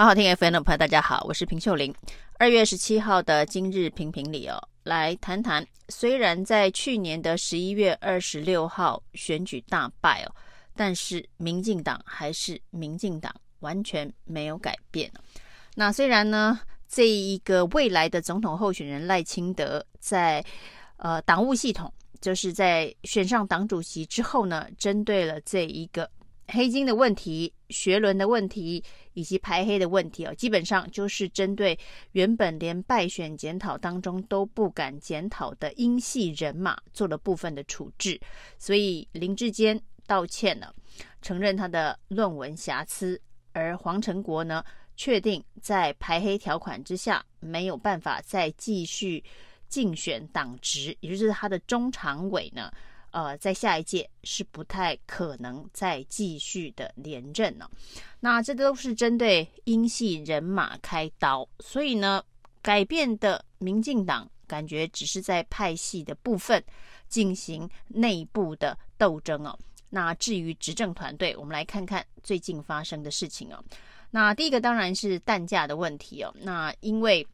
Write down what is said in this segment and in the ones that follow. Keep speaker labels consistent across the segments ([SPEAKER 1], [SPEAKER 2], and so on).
[SPEAKER 1] 好好听 FM 的朋友，大家好，我是平秀玲。二月十七号的今日评评里哦，来谈谈。虽然在去年的十一月二十六号选举大败哦，但是民进党还是民进党，完全没有改变。那虽然呢，这一个未来的总统候选人赖清德在呃党务系统，就是在选上党主席之后呢，针对了这一个。黑金的问题、学伦的问题以及排黑的问题哦，基本上就是针对原本连败选检讨当中都不敢检讨的英系人马做了部分的处置，所以林志坚道歉了，承认他的论文瑕疵，而黄成国呢，确定在排黑条款之下没有办法再继续竞选党职，也就是他的中常委呢。呃，在下一届是不太可能再继续的连任了。那这都是针对英系人马开刀，所以呢，改变的民进党感觉只是在派系的部分进行内部的斗争哦。那至于执政团队，我们来看看最近发生的事情哦。那第一个当然是蛋价的问题哦。那因为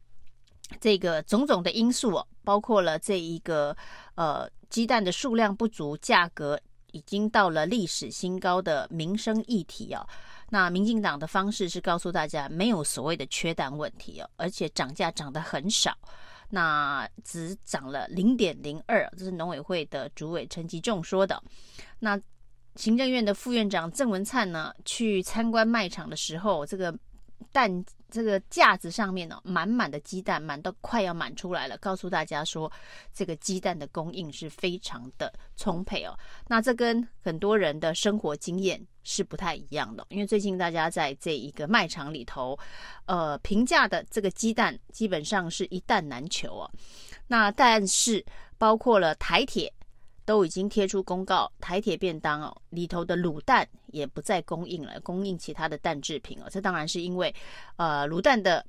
[SPEAKER 1] 这个种种的因素哦，包括了这一个呃。鸡蛋的数量不足，价格已经到了历史新高的民生议题哦。那民进党的方式是告诉大家，没有所谓的缺蛋问题哦，而且涨价涨得很少，那只涨了零点零二，这是农委会的主委陈吉仲说的。那行政院的副院长郑文灿呢，去参观卖场的时候，这个。蛋这个架子上面呢，满满的鸡蛋，满到快要满出来了。告诉大家说，这个鸡蛋的供应是非常的充沛哦。那这跟很多人的生活经验是不太一样的，因为最近大家在这一个卖场里头，呃，评价的这个鸡蛋基本上是一蛋难求哦。那但是包括了台铁。都已经贴出公告，台铁便当哦里头的卤蛋也不再供应了，供应其他的蛋制品哦。这当然是因为，呃，卤蛋的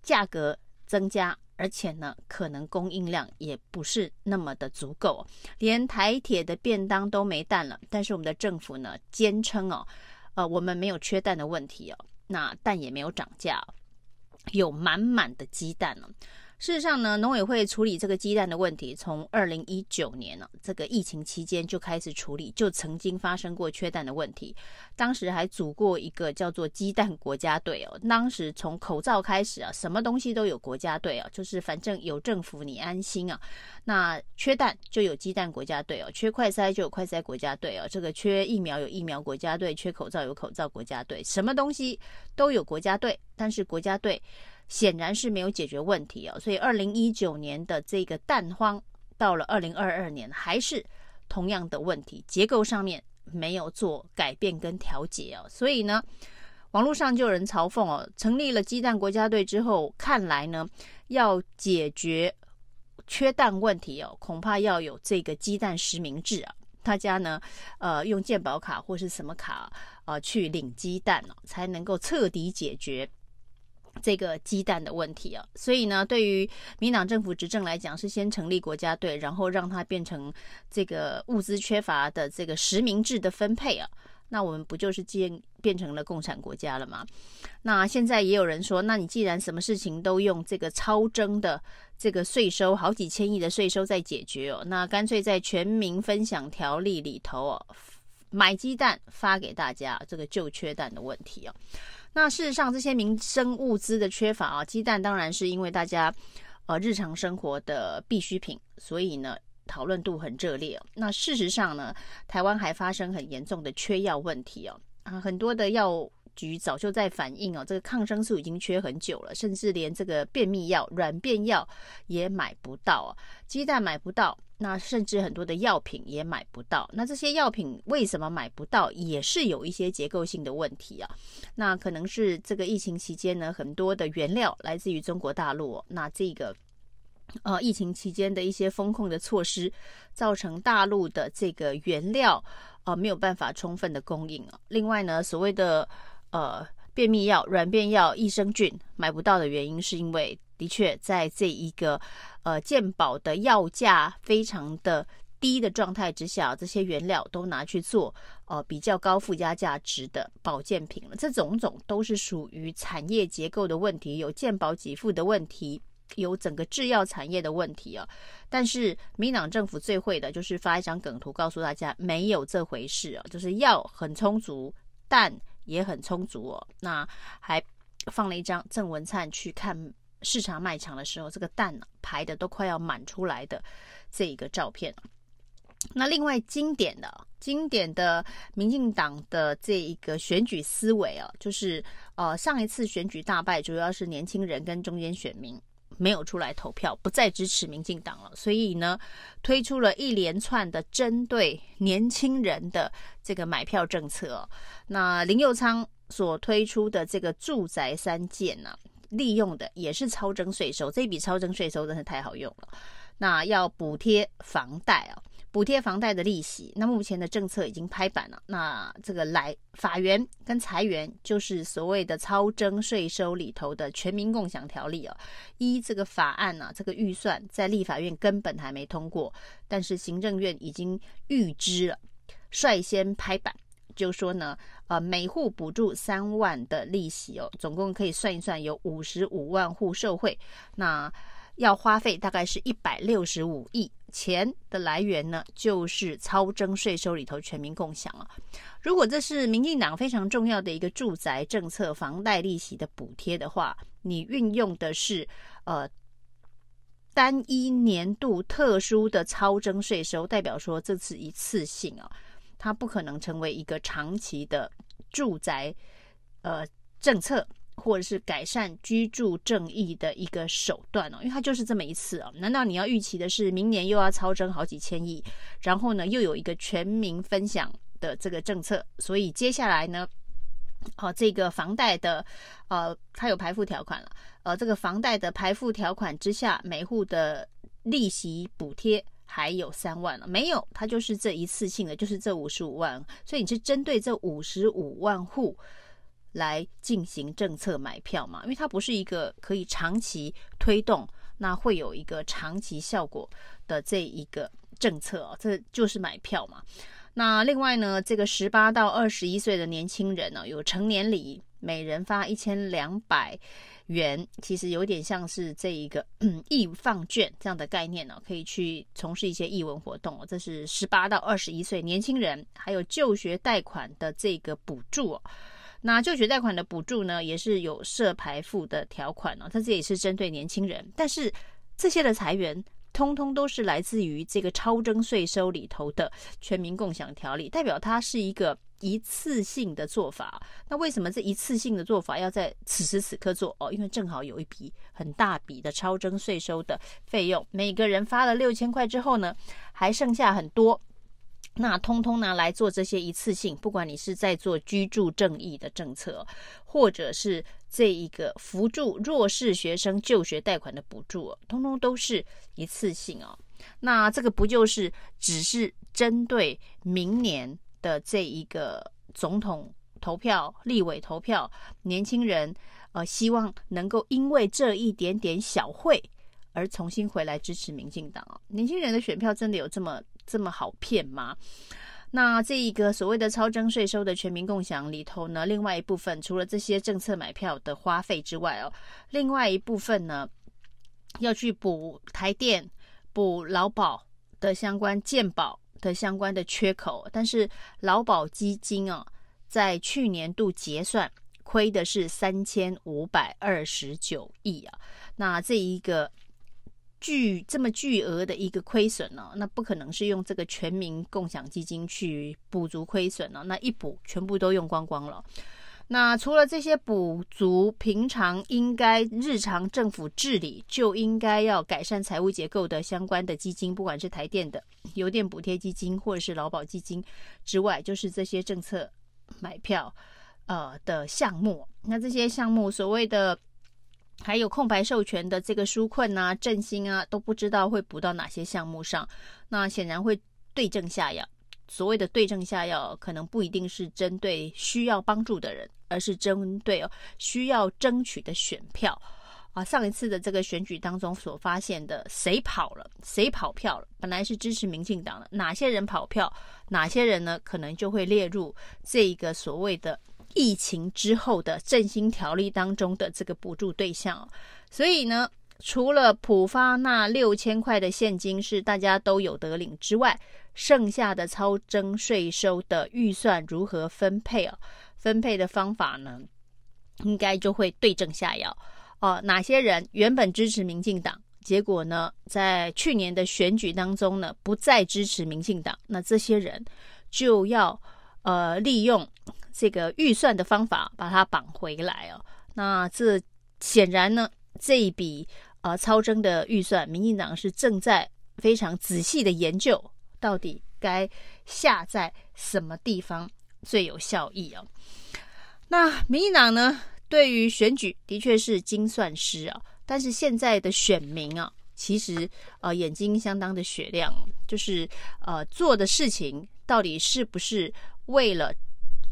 [SPEAKER 1] 价格增加，而且呢，可能供应量也不是那么的足够，连台铁的便当都没蛋了。但是我们的政府呢，坚称哦，呃，我们没有缺蛋的问题哦，那蛋也没有涨价，有满满的鸡蛋呢。事实上呢，农委会处理这个鸡蛋的问题，从二零一九年呢、这个疫情期间就开始处理，就曾经发生过缺蛋的问题。当时还组过一个叫做“鸡蛋国家队”哦。当时从口罩开始啊，什么东西都有国家队啊，就是反正有政府你安心啊。那缺蛋就有鸡蛋国家队哦，缺快筛就有快筛国家队哦，这个缺疫苗有疫苗国家队，缺口罩有口罩国家队，什么东西都有国家队，但是国家队。显然是没有解决问题哦，所以二零一九年的这个蛋荒，到了二零二二年还是同样的问题，结构上面没有做改变跟调节哦，所以呢，网络上就有人嘲讽哦，成立了鸡蛋国家队之后，看来呢要解决缺蛋问题哦，恐怕要有这个鸡蛋实名制啊，大家呢呃用健保卡或是什么卡啊、去领鸡蛋哦，才能够彻底解决。这个鸡蛋的问题啊，所以呢，对于民党政府执政来讲，是先成立国家队，然后让它变成这个物资缺乏的这个实名制的分配啊，那我们不就是变变成了共产国家了吗？那现在也有人说，那你既然什么事情都用这个超征的这个税收，好几千亿的税收在解决哦，那干脆在全民分享条例里头哦，买鸡蛋发给大家，这个就缺蛋的问题哦。那事实上，这些民生物资的缺乏啊，鸡蛋当然是因为大家呃日常生活的必需品，所以呢讨论度很热烈。那事实上呢，台湾还发生很严重的缺药问题哦啊，很多的药局早就在反映哦，这个抗生素已经缺很久了，甚至连这个便秘药、软便药也买不到啊，鸡蛋买不到。那甚至很多的药品也买不到，那这些药品为什么买不到，也是有一些结构性的问题啊。那可能是这个疫情期间呢，很多的原料来自于中国大陆，那这个呃疫情期间的一些风控的措施，造成大陆的这个原料呃没有办法充分的供应啊。另外呢，所谓的呃便秘药、软便药、益生菌买不到的原因，是因为。的确，在这一个呃，健保的药价非常的低的状态之下，这些原料都拿去做呃比较高附加价值的保健品了。这种种都是属于产业结构的问题，有健保给付的问题，有整个制药产业的问题啊。但是民党政府最会的就是发一张梗图，告诉大家没有这回事啊，就是药很充足，但也很充足哦。那还放了一张郑文灿去看市场卖场的时候，这个蛋排的都快要满出来的这一个照片。那另外经典的、经典的民进党的这一个选举思维啊，就是呃上一次选举大败，主要是年轻人跟中间选民没有出来投票，不再支持民进党了，所以呢推出了一连串的针对年轻人的这个买票政策。那林右昌所推出的这个住宅三件呢、啊？利用的也是超征税收，这笔超征税收真是太好用了。那要补贴房贷啊，补贴房贷的利息。那目前的政策已经拍板了。那这个来法源跟财源，就是所谓的超征税收里头的全民共享条例哦。依这个法案呢、这个预算在立法院根本还没通过，但是行政院已经预支了，率先拍板。就说呢，呃，每户补助三万的利息哦，总共可以算一算，有五十五万户受惠。那要花费大概是一百六十五亿，钱的来源呢，就是超征税收里头全民共享啊。如果这是民进党非常重要的一个住宅政策，房贷利息的补贴的话，你运用的是呃单一年度特殊的超征税收，代表说这次一次性啊。它不可能成为一个长期的住宅呃政策，或者是改善居住正义的一个手段哦，因为它就是这么一次哦。难道你要预期的是明年又要超征好几千亿，然后呢又有一个全民分享的这个政策？所以接下来呢，哦，这个房贷的呃，它有排付条款了，呃，这个房贷的排付条款之下，每户的利息补贴。还有三万了没有？它就是这一次性的，就是这五十五万，所以你是针对这五十五万户来进行政策买票嘛？因为它不是一个可以长期推动，那会有一个长期效果的这一个政策哦，这就是买票嘛。那另外呢，这个十八到二十一岁的年轻人呢，有成年礼，每人发一千两百。元其实有点像是这一个 嗯艺放券这样的概念呢、哦，可以去从事一些义文活动哦。这是十八到二十一岁年轻人，还有就学贷款的这个补助。那就学贷款的补助呢，也是有设排付的条款哦。它这也是针对年轻人，但是这些的财源通通都是来自于这个超征税收里头的全民共享条例，代表它是一个。一次性的做法，那为什么这一次性的做法要在此时此刻做？哦，因为正好有一笔很大笔的超征税收的费用，每个人发了六千块之后呢，还剩下很多，那通通拿来做这些一次性，不管你是在做居住正义的政策，或者是这一个扶助弱势学生就学贷款的补助，通通都是一次性哦。那这个不就是只是针对明年？的这一个总统投票、立委投票，年轻人呃希望能够因为这一点点小惠而重新回来支持民进党啊。年轻人的选票真的有这么这么好骗吗？那这一个所谓的超征税收的全民共享里头呢，另外一部分除了这些政策买票的花费之外哦，另外一部分呢要去补台电、补劳保的相关健保。的相关的缺口，但是劳保基金啊，在去年度结算亏的是三千五百二十九亿啊，那这一个巨这么巨额的一个亏损呢，那不可能是用这个全民共享基金去补足亏损了，那一补全部都用光光了。那除了这些补足，平常应该日常政府治理就应该要改善财务结构的相关的基金，不管是台电的油电补贴基金或者是劳保基金之外，就是这些政策买票呃的项目。那这些项目所谓的还有空白授权的这个纾困啊、振兴啊，都不知道会补到哪些项目上。那显然会对症下药。所谓的对症下药，可能不一定是针对需要帮助的人，而是针对哦需要争取的选票。啊，上一次的这个选举当中所发现的谁跑了，谁跑票了，本来是支持民进党的，哪些人跑票，哪些人呢，可能就会列入这一个所谓的疫情之后的振兴条例当中的这个补助对象。所以呢，除了普发那六千块的现金是大家都有得领之外，剩下的超征税收的预算如何分配啊？分配的方法呢，应该就会对症下药。哦，哪些人原本支持民进党，结果呢，在去年的选举当中呢，不再支持民进党，那这些人就要呃利用这个预算的方法把它绑回来哦。那这显然呢，这一笔呃超征的预算，民进党是正在非常仔细的研究，到底该下在什么地方最有效益哦。那民进党呢？对于选举的确是精算师啊，但是现在的选民啊，其实呃眼睛相当的雪亮，就是呃做的事情到底是不是为了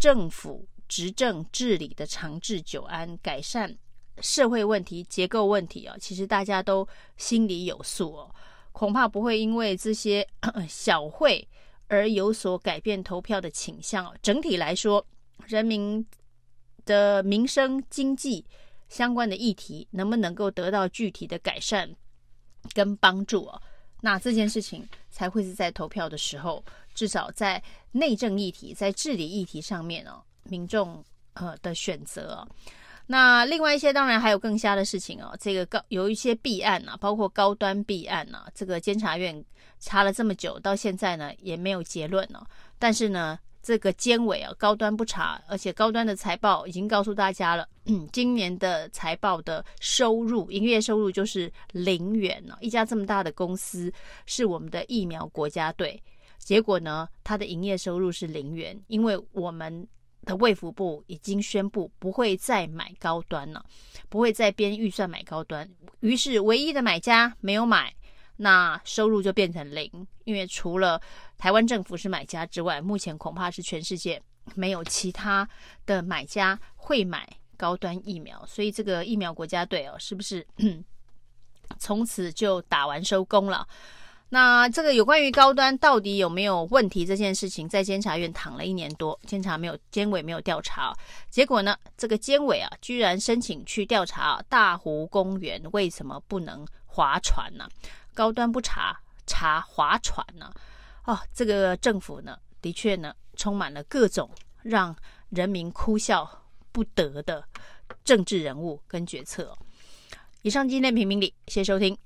[SPEAKER 1] 政府执政治理的长治久安、改善社会问题、结构问题啊，其实大家都心里有数哦，恐怕不会因为这些 小会而有所改变投票的倾向哦。整体来说，人民。的民生经济相关的议题能不能够得到具体的改善跟帮助啊？那这件事情才会是在投票的时候，至少在内政议题、在治理议题上面哦，民众呃的选择。那另外一些当然还有更瞎的事情哦，这个高有一些弊案啊，包括高端弊案啊，这个监察院查了这么久，到现在呢也没有结论呢。但是呢。这个监委啊，高端不查，而且高端的财报已经告诉大家了，今年的财报的收入，营业收入就是零元呢。一家这么大的公司是我们的疫苗国家队，结果呢，它的营业收入是零元，因为我们的卫福部已经宣布不会再买高端了，不会再编预算买高端，于是唯一的买家没有买。那收入就变成零，因为除了台湾政府是买家之外，目前恐怕是全世界没有其他的买家会买高端疫苗，所以这个疫苗国家队哦，是不是 从此就打完收工了？那这个有关于高端到底有没有问题这件事情，在监察院躺了一年多，监察没有监委没有调查，结果呢，这个监委啊，居然申请去调查大湖公园为什么不能划船呢？高端不查，查划船呢？哦，这个政府呢，的确呢，充满了各种让人民哭笑不得的政治人物跟决策。以上今天评评理，谢谢收听。